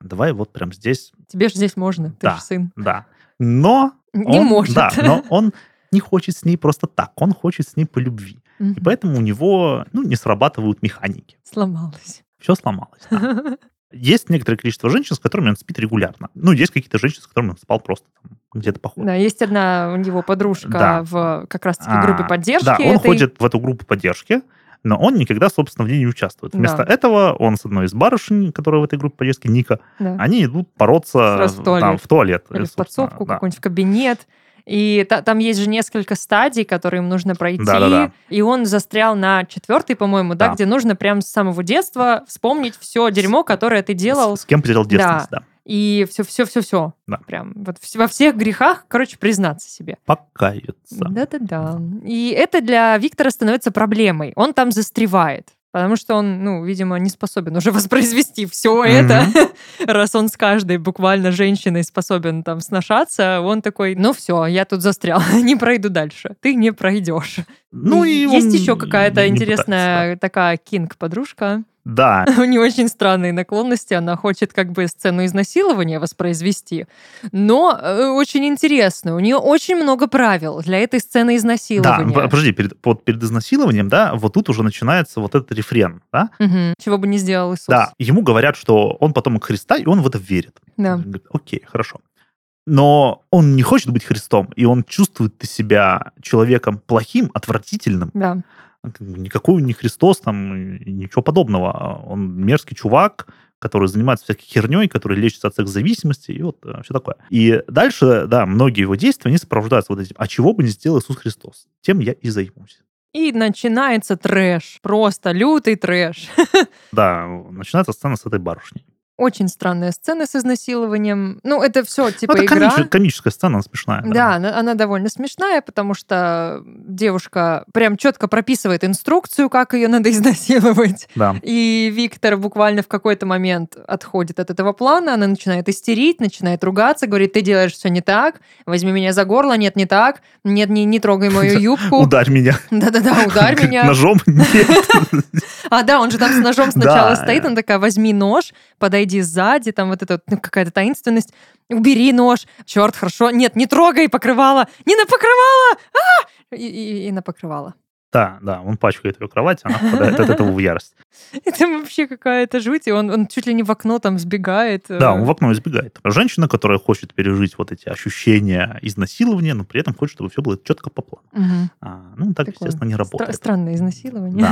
давай вот прям здесь, Тебе же здесь можно, ты Да. же сын. да. Но Не он, может. Да, но он не хочет с ней просто так, он хочет с ней по любви. Мгм. И поэтому у него ну, не срабатывают механики. Сломалась. Все сломалось. да. Есть некоторое количество женщин, с которыми он спит регулярно. Ну, есть какие-то женщины, с которыми он спал просто там, где-то по ходу. Да, есть одна у него подружка Да. в как раз-таки А, группе поддержки. Да, он этой. ходит в эту группу поддержки, но он никогда, собственно, в ней не участвует. Да. Вместо этого он с одной из барышень, которая в этой группе поддержки, Ника, Да. они идут бороться в там, туалет. в туалет. Или в подсобку, да. какой-нибудь в кабинет. И та- там есть же несколько стадий, которые им нужно пройти. Да-да-да. И он застрял на четвертой, по-моему, да, Да. где нужно прям с самого детства вспомнить все дерьмо, которое ты делал, С, с кем потерял девственность, да. И все, все, все, все. Да. Прям вот во всех грехах, короче, признаться себе. Покаяться. Да-да-да. И это для Виктора становится проблемой. Он там застревает. Потому что он, ну, видимо, не способен уже воспроизвести все это, раз он с каждой буквально женщиной способен там сношаться, он такой, ну все, я тут застрял, не пройду дальше, ты не пройдешь. Ну, и есть еще какая-то интересная такая кинг-подружка. Да, У нее очень странные наклонности, она хочет как бы сцену изнасилования воспроизвести, но э, очень интересно, у нее очень много правил для этой сцены да, изнасилования. п- подожди, перед, вот перед изнасилованием, да, вот тут уже начинается вот этот рефрен, да? Мгм. Чего бы не сделал Иисус. Да, ему говорят, что он потомок Христа, и он в это верит. Да. Он говорит, окей, хорошо. Но он не хочет быть Христом, и он чувствует себя человеком плохим, отвратительным. Да. Никакой не Христос, там, ничего подобного. Он мерзкий чувак, который занимается всякой херней, который лечится от секс-зависимости, и вот все такое. И дальше, да, многие его действия, они сопровождаются вот этим. А чего бы не сделал Иисус Христос? Тем я и займусь. И начинается трэш. Просто лютый трэш. Да, начинается сцена с этой барышней. Очень странная сцена с изнасилованием. Ну, это все типа Ну, это игра. комич- комическая сцена, она смешная. Да, она, она довольно смешная, потому что девушка прям четко прописывает инструкцию, как ее надо изнасиловать. Да. И Виктор буквально в какой-то момент отходит от этого плана, она начинает истерить, начинает ругаться, говорит, ты делаешь все не так, возьми меня за горло, нет, не так, нет, не, не трогай мою юбку. Ударь меня. Да-да-да, ударь меня. Ножом? Нет. А, да, он же там с ножом сначала Да. стоит, он такая, возьми нож, подойди сзади, там вот эта ну, какая-то таинственность, убери нож, черт, хорошо, нет, не трогай покрывало, не на покрывало, а! и, и- и на покрывало. Да, да, он пачкает ее кровать, она впадает от этого в ярость. Это вообще какая-то жуть, и он, он чуть ли не в окно там сбегает. Да, э, он в окно избегает. Женщина, которая хочет пережить вот эти ощущения изнасилования, но при этом хочет, чтобы все было четко по плану. мгм. А, ну, так, Такое естественно, не стра- работает. странное изнасилование.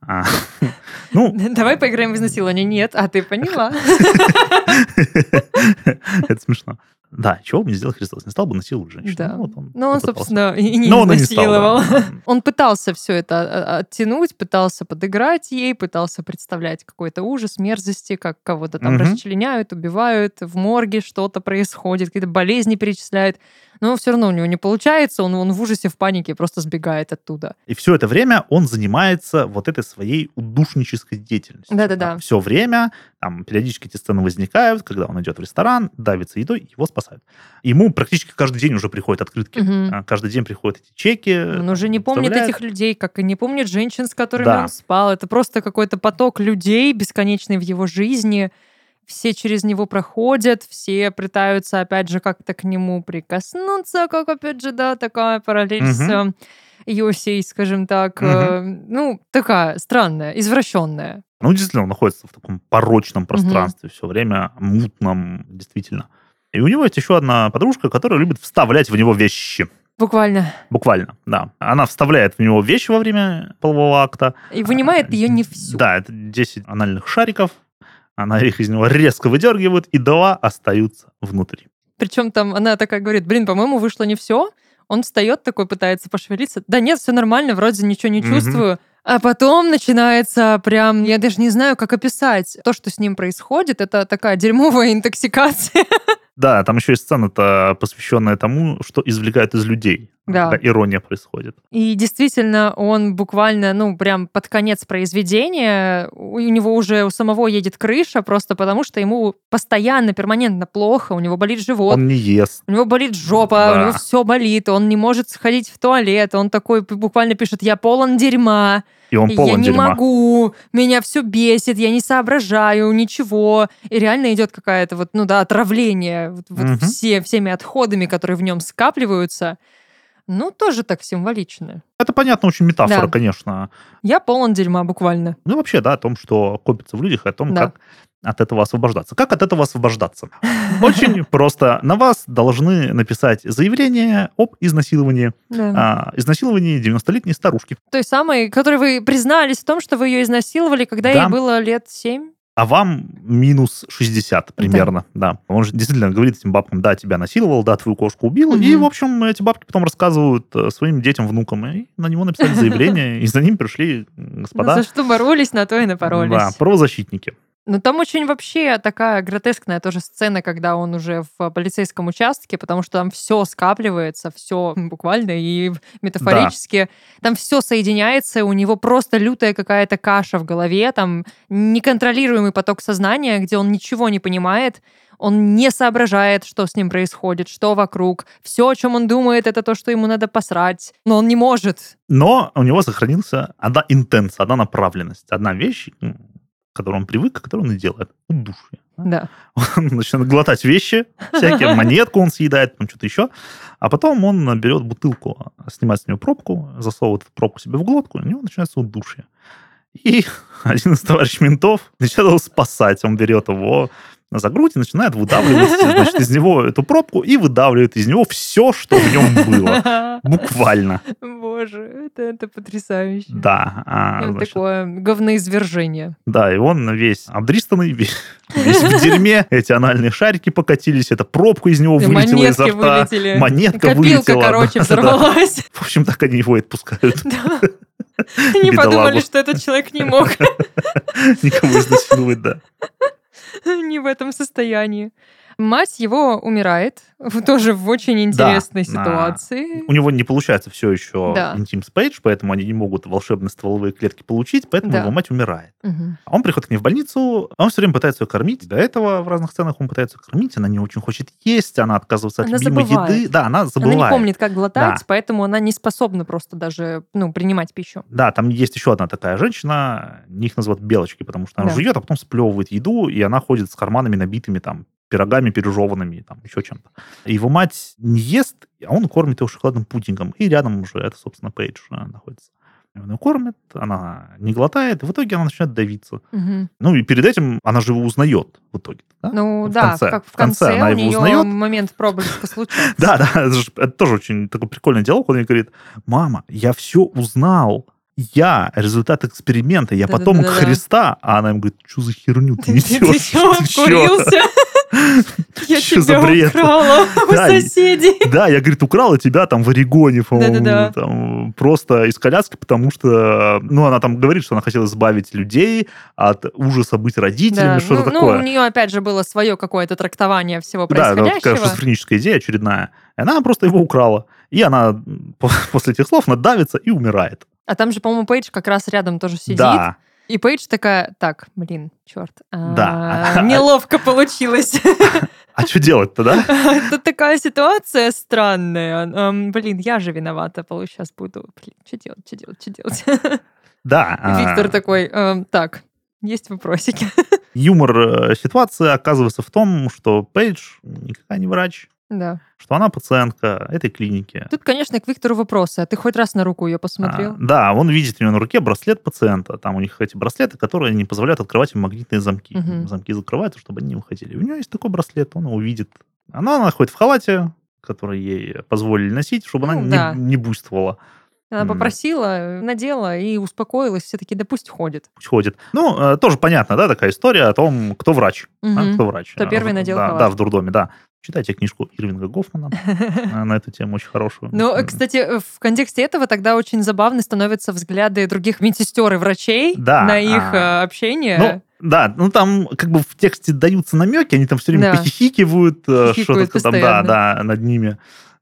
А, Ну, Давай поиграем в изнасилование. Нет, а ты поняла? это смешно. Да, чего бы не сделал Христос? Не стал бы насиловать женщину. Да. Ну, вот он Но он, собственно, и не Но он и не стал, изнасиловал. да. Он пытался все это а, оттянуть, пытался подыграть ей, пытался представлять какой-то ужас, мерзости, как кого-то там Мгм. расчленяют, убивают, в морге что-то происходит, какие-то болезни перечисляют. Но все равно у него не получается, он, он в ужасе, в панике просто сбегает оттуда. И все это время он занимается вот этой своей удушнической деятельностью. Да-да-да. Все время, там, периодически эти сцены возникают, когда он идет в ресторан, давится едой, его спасают. Ему практически каждый день уже приходят открытки. А, Каждый день приходят эти чеки. Он уже не помнит этих людей, как и не помнит женщин, с которыми Да. он спал. Это просто какой-то поток людей, бесконечный в его жизни. Все через него проходят, все пытаются, опять же, как-то к нему прикоснуться, как, опять же, да, такая параллель с Мгм. э, Йосей, скажем так. Мгм. э, Ну, такая странная, извращенная. Ну, действительно, он находится в таком порочном пространстве все время, мутном, действительно. И у него есть еще одна подружка, которая любит вставлять в него вещи. Буквально. Буквально, да. Она вставляет в него вещи во время полового акта. И вынимает ее не всю. Да, это 10 анальных шариков. Она их из него резко выдергивает, и два остаются внутри. Причем там она такая говорит, блин, по-моему, вышло не все. Он встает такой, пытается пошевелиться. Да нет, все нормально, вроде ничего не чувствую. А потом начинается прям, я даже не знаю, как описать. То, что с ним происходит, это такая дерьмовая интоксикация. Да, там еще есть сцена-то, посвященная тому, что извлекают из людей. Да. Такая ирония происходит. И действительно, он буквально, ну, прям под конец произведения, у него уже у самого едет крыша, просто потому что ему постоянно, перманентно плохо, у него болит живот, Он не ест. у него болит жопа, Да. у него все болит, он не может сходить в туалет, он такой буквально пишет, я полон дерьма, И он я полон не дерьма. могу, меня все бесит, я не соображаю, ничего. И реально идет какая-то вот, ну да, отравление вот, вот Мгм. все, всеми отходами, которые в нем скапливаются. Ну, тоже так символично. Это понятно, очень метафора, Да. конечно. Я полон дерьма буквально. Ну, вообще, да, о том, что копится в людях, о том, Да. как от этого освобождаться. Как от этого освобождаться? Очень просто. На вас должны написать заявление об изнасиловании. Да. а, изнасиловании 90-летней старушки. Той самой, которой вы признались в том, что вы ее изнасиловали, когда Да. ей было лет семь. А вам минус 60 примерно, да. Он же действительно говорит этим бабкам, да, тебя насиловал, да, твою кошку убил. И, Мгм. в общем, эти бабки потом рассказывают э, своим детям, внукам, и на него написали заявление, и за ним пришли Ну, господа. за что боролись, на то и напоролись. Да, правозащитники. Ну, там очень вообще такая гротескная тоже сцена, когда он уже в полицейском участке, потому что там все скапливается, все буквально и метафорически. Там все соединяется, у него просто лютая какая-то каша в голове, там неконтролируемый поток сознания, где он ничего не понимает, он не соображает, что с ним происходит, что вокруг. Все, о чем он думает, это то, что ему надо посрать. Но он не может. Но у него сохранился одна интенция, одна направленность, одна вещь, м, к которой он привык, к которой он и делает. Удушье. Да. Он начинает глотать вещи всякие, монетку он съедает, там что-то еще. А потом он берет бутылку, снимает с нее пробку, засовывает эту пробку себе в глотку, и у него начинается удушье. И один из товарищей ментов начинает его спасать. Он берет его за грудь и начинает выдавливать значит, из него эту пробку и выдавливает из него все, что в нем было. Буквально. Боже, это, это потрясающе. Да. а, Прям значит, такое говноизвержение. Да, и он весь обдристанный, весь, весь в дерьме. Эти анальные шарики покатились, эта пробка из него И вылетела изо рта. вылетели. Монетка Копилка, вылетела. короче, да, да. взорвалась. В общем, так они его и отпускают. Да. Не Бедолагу. подумали, что этот человек не мог Никого изнасиловать, да. не в этом состоянии. Мать его умирает, тоже в очень интересной да. ситуации. У него не получается все еще Да. интим спейдж, поэтому они не могут волшебные стволовые клетки получить, поэтому Да. его мать умирает. Мгм. А Он приходит к ней в больницу, он все время пытается ее кормить. До этого в разных сценах он пытается кормить, она не очень хочет есть, она отказывается от Она любимой забывает. еды. Да, она Она забывает. не помнит, как глотать, Да. поэтому она не способна просто даже ну, принимать пищу. Да, там есть еще одна такая женщина, их называют белочки, потому что она Да. жует, а потом сплевывает еду, и она ходит с карманами набитыми там пирогами пережеванными, там еще чем-то. Его мать не ест, а он кормит его шоколадным пудингом. И рядом уже это, собственно, Пейдж находится. Он ее кормит, она не глотает, и в итоге она начинает давиться. Мгм. Ну и перед этим она же его узнает в итоге. Да? Ну В да, конце. как в В конце конце, она у его нее узнает. момент проблеска случается. Да, да, это, же- это тоже очень такой прикольный диалог. Он ей говорит, мама, я все узнал. Я результат эксперимента, я Да-да-да-да-да. потомок Христа. А она ему говорит, что за херню ты несешь? Ты чё?» обкурился? Я за тебя бред? украла у Да, соседей. Да, я, говорит, украла тебя там в Орегоне, по-моему, Да-да-да. там, просто из коляски, потому что, ну, она там говорит, что она хотела избавить людей от ужаса быть родителями, Да, что-то ну, ну, такое. у нее, опять же, было свое какое-то трактование всего Да, это вот такая происходящего. шизофреническая идея очередная. И она просто его украла. И она после этих слов надавится и умирает. А там же, по-моему, Пейдж как раз рядом тоже сидит. Да, И Пейдж такая, так, блин, черт. Да. Неловко получилось. а что делать-то, да? Это такая ситуация странная. Блин, я же виновата. Сейчас буду. Блин, что делать, что делать, что делать? Да. а, Виктор такой, «Эм, так, есть вопросики. Юмор э, ситуации оказывается в том, что Пейдж никакая не врач, Да. что она пациентка этой клиники. Тут, конечно, к Виктору вопросы. А ты хоть раз на руку ее А, посмотрел? да, он видит у него на руке браслет пациента. Там у них эти браслеты, которые не позволяют открывать им магнитные замки. Мгм. Замки закрываются, чтобы они не выходили. У него есть такой браслет, он его видит. Она находит в халате, который ей позволили носить, чтобы она Ну, не, да. не буйствовала. Она попросила, надела и успокоилась. Все таки да пусть ходит. Пусть ходит. Ну, э, тоже понятно, да, такая история о том, кто врач. а, кто врач. Кто А, первый надел да, халат. да, в дурдоме, да. Читайте книжку Ирвинга Гофмана э, на эту тему, очень хорошую. Ну, э, кстати, э, в контексте этого тогда очень забавно становятся взгляды других медсестер и врачей Да, на их а, э, общение. Ну, да, ну там как бы в тексте даются намеки, они там все время Да. похихикивают, э, что-то там, да, да, над ними.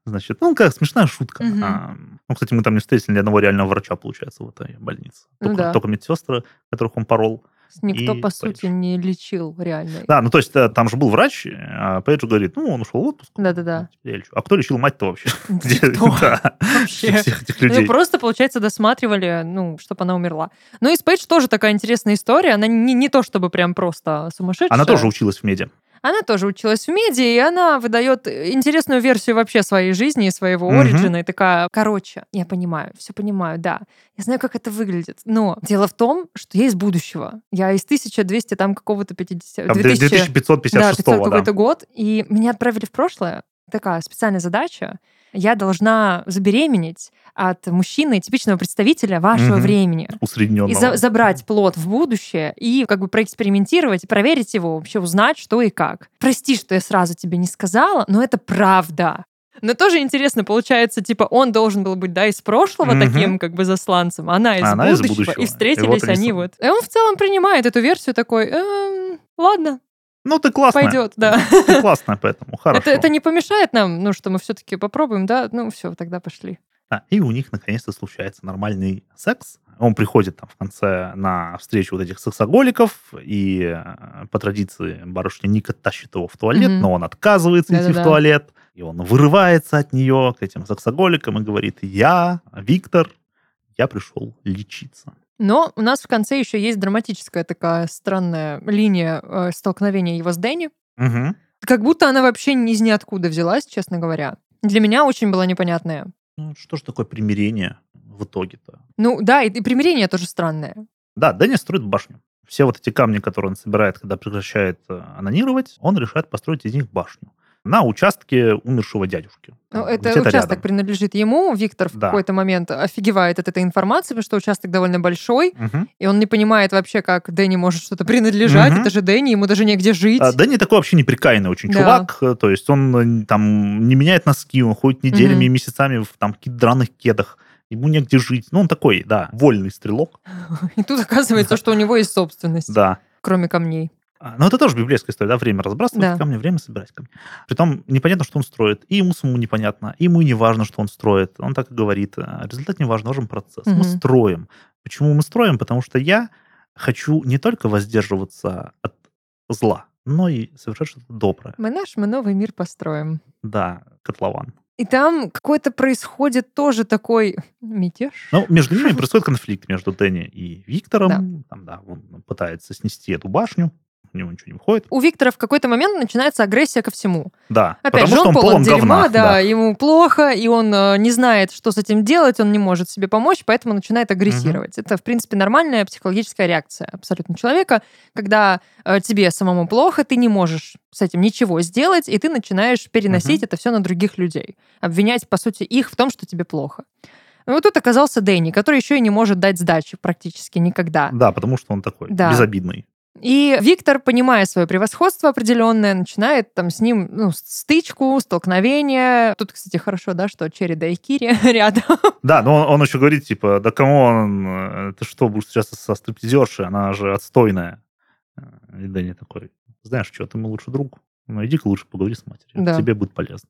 Значит, ну, как смешная шутка. Мгм. А, ну, кстати, мы там не встретили ни одного реального врача, получается, в этой больнице. Ну Только, да. только медсестры, которых он порол. Никто, и по Пейдж. сути, не лечил реально. Да, ну то есть э, там же был врач, а Пейдж говорит, ну, он ушел в отпуск. Да-да-да. ну. А кто лечил мать-то вообще? Вообще. всех этих Ну, людей. просто, получается, досматривали, ну, чтобы она умерла. Ну, и с Пейдж тоже такая интересная история. Она не, не то, чтобы прям просто сумасшедшая. Она тоже училась в меди. Она тоже училась в меди, и она выдает интересную версию вообще своей жизни и своего Мгм. оригина. И такая, короче, я понимаю, все понимаю, да. Я знаю, как это выглядит. Но дело в том, что я из будущего. Я из 1200 там какого-то 50... Там 2000 Да, 2556 500 да. какой-то год. И меня отправили в прошлое. Такая специальная задача. Я должна забеременеть от мужчины, типичного представителя вашего Мгм. времени. И Усредненного. за- забрать плод в будущее и как бы проэкспериментировать, и проверить его, вообще узнать, что и как. Прости, что я сразу тебе не сказала, но это правда. Но тоже интересно, получается, типа, он должен был быть, да, из прошлого Мгм. таким, как бы, засланцем, а она из, она из будущего, будущего. И И встретились вот они вот. И он в целом принимает эту версию такой, «Эм, ладно, Ну, ты классная. пойдет, да. Ты классная, поэтому хорошо. Это, это не помешает нам, ну, что мы все-таки попробуем, да? Ну, все, тогда пошли. Да, и у них наконец-то случается нормальный секс. Он приходит там в конце на встречу вот этих сексоголиков, и э, по традиции барышня Ника тащит его в туалет, Мгм. но он отказывается идти в Да-да-да. туалет, и он вырывается от нее к этим сексоголикам и говорит, я, Виктор, я пришел лечиться. Но у нас в конце еще есть драматическая такая странная линия э, столкновения его с Дэнни. Мгм. Как будто она вообще из ниоткуда взялась, честно говоря. Для меня очень была непонятная. Ну, что же такое примирение в итоге-то? Ну да, и, и примирение тоже странное. Да, Дэнни строит башню. Все вот эти камни, которые он собирает, когда прекращает э, анонировать, он решает построить из них башню на участке умершего дядюшки. Ну, это участок рядом. принадлежит ему. Виктор в Да. какой-то момент офигевает от этой информации, потому что участок довольно большой, Мгм. и он не понимает вообще, как Дэнни может что-то принадлежать. Мгм. Это же Дэнни, ему даже негде жить. А, Дэнни такой вообще неприкаянный очень Да. чувак, э, то есть он э, там не меняет носки, он ходит неделями и Мгм. месяцами в там каких-то драных кедах, ему негде жить. Ну, он такой, да, вольный стрелок, И тут оказывается, что у него есть собственность, да. кроме камней. А, Но это тоже библейская история, да, время разбрасывать Да. камни, время собирать камни. Притом непонятно, что он строит, и ему самому непонятно, и ему не важно, что он строит. Он так и говорит, «А, результат не важен, важен процесс. Мы Мгм. строим. Почему мы строим? Потому что я хочу не только воздерживаться от зла, но и совершать что-то доброе. Мы наш, мы новый мир построим. Да, котлован. И там какой-то происходит тоже такой мятеж. Ну, между ними происходит конфликт между Дэнни и Виктором. Там, да, он пытается снести эту башню, у него ничего не выходит. У Виктора в какой-то момент начинается агрессия ко всему. Да, Опять потому же, он он полон полон дерьма, говна. да, ему плохо, и он э, не знает, что с этим делать, он не может себе помочь, поэтому начинает агрессировать. Это, в принципе, нормальная психологическая реакция абсолютно человека, когда э, тебе самому плохо, ты не можешь с этим ничего сделать, и ты начинаешь переносить Мгм. это все на других людей, обвинять, по сути, их в том, что тебе плохо. И вот тут оказался Дэнни, который еще и не может дать сдачи практически никогда. Да, потому что он такой Да. безобидный. И Виктор, понимая свое превосходство определенное, начинает там с ним ну, стычку, столкновение. Тут, кстати, хорошо, да, что Черри и Кири рядом. Да, но он, он еще говорит, типа, да кому он, ты что, будешь сейчас со стриптизершей, она же отстойная. Э, И Дэнни такой, знаешь что, ты мой лучший друг, ну иди-ка лучше поговори с матерью, Да. тебе будет полезно.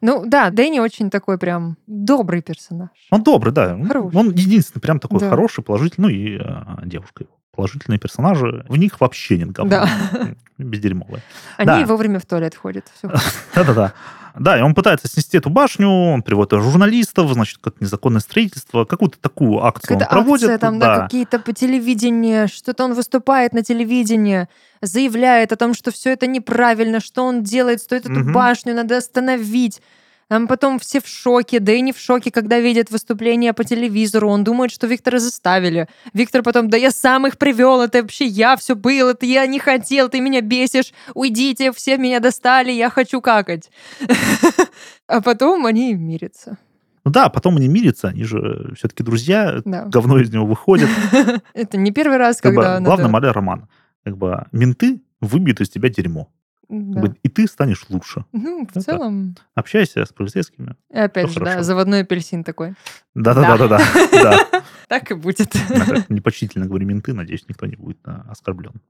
Ну да, Дэнни очень такой прям добрый персонаж. Он добрый, да, он- Хороший. он единственный прям такой Да. хороший, положительный, ну и э, девушка его. Положительные персонажи, в них вообще нет говна. Да. Бездерьмовые. Они Да. вовремя в туалет ходят. Да-да-да. Да, и он пытается снести эту башню, он приводит журналистов, значит, как незаконное строительство, какую-то такую акцию он Какая-то проводит. акция там, да, какие-то по телевидению, что-то он выступает на телевидении, заявляет о том, что все это неправильно, что он делает, стоит эту Мгм. башню, надо остановить. Там потом все в шоке, да и не в шоке, когда видят выступление по телевизору. Он думает, что Виктора заставили. Виктор потом, да я сам их привел, это вообще я все был, это я не хотел, ты меня бесишь, уйдите, все меня достали, я хочу какать. А потом они мирятся. Ну да, потом они мирятся, они же все-таки друзья, Да. говно из него выходит. Это не первый раз, когда главная надо... мораль романа. Как бы менты выбьют из тебя дерьмо. Да. и ты станешь лучше. Ну, в Это- целом... Общайся с полицейскими. И опять же, да, заводной апельсин такой. Да-да-да-да-да. Да. Так и будет. Непочтительно говорю менты, надеюсь, никто не будет оскорблен.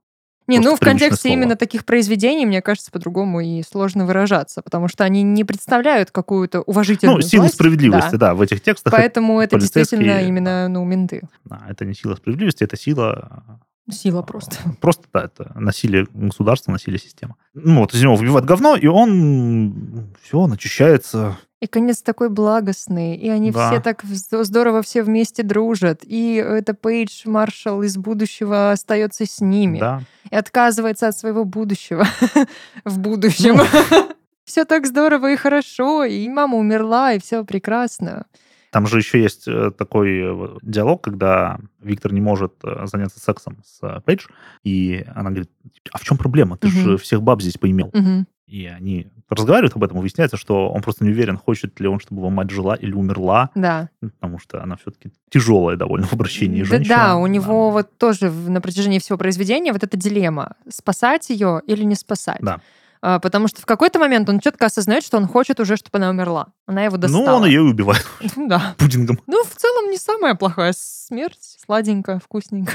Не, Просто ну в контексте слово. именно таких произведений, мне кажется, по-другому и сложно выражаться, потому что они не представляют какую-то уважительную Ну, власть. справедливости, Да. да, в этих текстах. Поэтому это полицейские, действительно именно, ну, менты. Да, это не сила справедливости, это сила... Сила просто. Просто, да, это насилие государства, насилие системы. Ну, вот из него выбивают говно, и он все, он очищается. И конец такой благостный, и они Да. все так здорово все вместе дружат. И это Пейдж Маршалл из будущего остается с ними Да. и отказывается от своего будущего в будущем. Ну. Все так здорово и хорошо, и мама умерла, и все прекрасно. Там же еще есть э, такой э, диалог, когда Виктор не может э, заняться сексом с Пейдж, и она говорит, а в чем проблема? Ты Мгм. же всех баб здесь поимел. Мгм. И они разговаривают об этом, выясняется, что он просто не уверен, хочет ли он, чтобы его мать жила или умерла, Да. ну, потому что она все-таки тяжелая довольно в обращении Да, женщина. да, у него вот тоже на протяжении всего произведения вот эта дилемма спасать ее или не спасать. Да. А, Потому что в какой-то момент он четко осознает, что он хочет уже, чтобы она умерла. Она его Ну, достала. он ее и убивает Ну да. пудингом. Ну, в целом, не самая плохая смерть. Сладенько, вкусненько.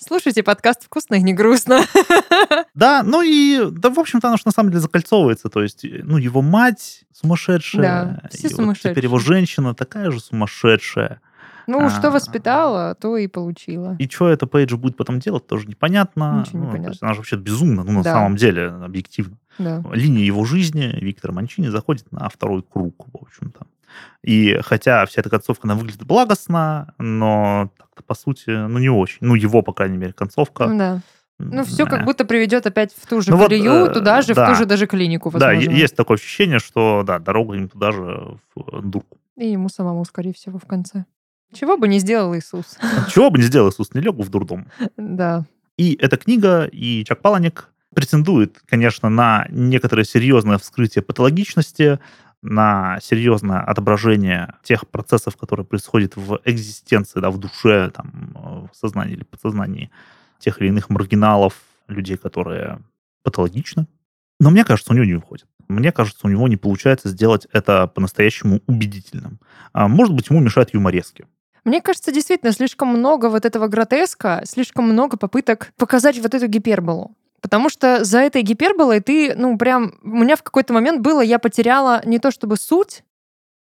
Слушайте подкаст «Вкусно и не грустно». Да, ну и, да, в общем-то, оно же на самом деле закольцовывается. То есть, э, ну, его мать сумасшедшая. Да, все и вот сумасшедшие. теперь его женщина такая же сумасшедшая. Ну, что А. воспитала, то и получила. И что это Пейдж будет потом делать, тоже непонятно. Ничего не Ну, то понятно. есть она же вообще безумна, ну, на Да. самом деле, объективно. Да. Линия его жизни Виктора Манчини заходит на второй круг, в общем-то. И хотя вся эта концовка, она выглядит благостно, но так-то, по сути, ну, не очень. Ну, его, по крайней мере, концовка. Да. Ну, все как будто приведет опять в ту же Ну вот, колею, э, туда же, в да. ту же даже клинику, Да, возможно. е- есть такое ощущение, что, да, дорога им туда же в дурку. И ему самому, скорее всего, в конце. Чего бы не сделал Иисус. Чего бы не сделал Иисус, не лег бы в дурдом. Да. И эта книга, и Чак Паланик претендует, конечно, на некоторое серьезное вскрытие патологичности, на серьезное отображение тех процессов, которые происходят в экзистенции, да, в душе, там, в сознании или подсознании тех или иных маргиналов, людей, которые патологичны. Но мне кажется, у него не выходит. Мне кажется, у него не получается сделать это по-настоящему убедительным. А, Может быть, ему мешают юморески. Мне кажется, действительно, слишком много вот этого гротеска, слишком много попыток показать вот эту гиперболу. Потому что за этой гиперболой ты, ну, прям... У меня в какой-то момент было, я потеряла не то чтобы суть,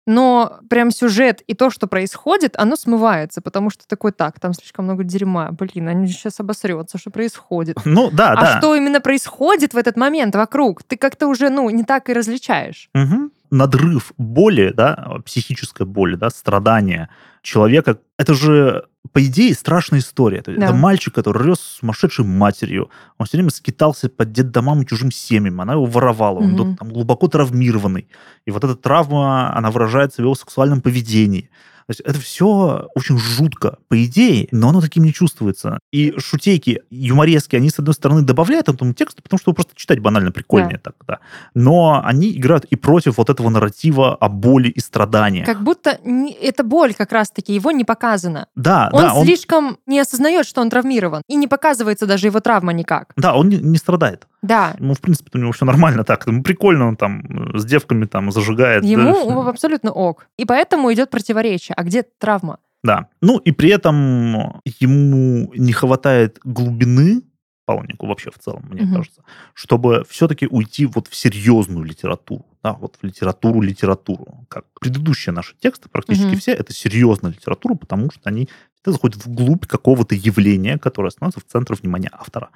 но прям сюжет и то, что происходит, оно смывается, потому что такой, так, там слишком много дерьма, блин, они сейчас обосрется, что происходит. Ну, да, А да. что именно происходит в этот момент вокруг, ты как-то уже, ну, не так и различаешь. Мгм. Надрыв боли, да, психической боли, да, страдания человека. Это же, по идее, страшная история. Это, Да. это мальчик, который рос с сумасшедшей матерью. Он все время скитался под детдомам и чужим семьям. Она его воровала. Он Мгм. там глубоко травмированный. И вот эта травма, она выражается в его сексуальном поведении. То есть это все очень жутко, по идее, но оно таким не чувствуется. И шутейки, юморески, они, с одной стороны, добавляют этому тексту, потому что его просто читать банально прикольнее так, да. Но они играют и против вот этого нарратива о боли и страдании. Как будто не- эта боль как раз-таки, его не показана. Да, Он да, он, слишком не осознает, что он травмирован. И не показывается даже его травма никак. да, он не, не страдает. Да. Ему, в принципе, у него все нормально так. Ему прикольно, он там э, с девками там зажигает. Ему да. абсолютно ок. И поэтому идет противоречие. А где травма? Да. Ну и при этом ему не хватает глубины Палнику вообще в целом, мне Мгм. кажется, чтобы все-таки уйти вот в серьезную литературу, да, вот в литературу-литературу. Как предыдущие наши тексты, практически Мгм. все, это серьезная литература, потому что они всегда заходят вглубь какого-то явления, которое становится в центре внимания автора.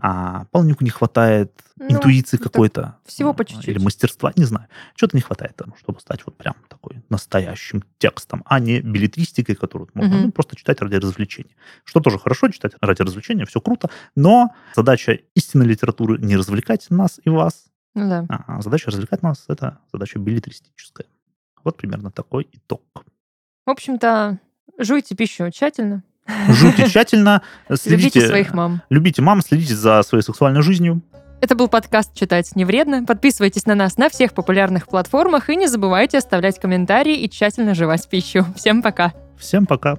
А Палнику не хватает Ну, интуиции так какой-то. всего ну, по чуть-чуть. Или мастерства, не знаю. Что-то не хватает, там, чтобы стать вот прям такой настоящим текстом, а не билетристикой, которую можно Мгм. ну, просто читать ради развлечения. Что тоже хорошо, читать ради развлечения, все круто, но задача истинной литературы не развлекать нас и вас, Ну да. а задача развлекать нас — это задача билетристическая. Вот примерно такой итог. В общем-то, жуйте пищу тщательно. Жуйте тщательно, Любите следите, своих мам. любите мам, следите за своей сексуальной жизнью, Это был подкаст «Читать не вредно». Подписывайтесь на нас на всех популярных платформах и не забывайте оставлять комментарии и тщательно жевать пищу. Всем пока! Всем пока!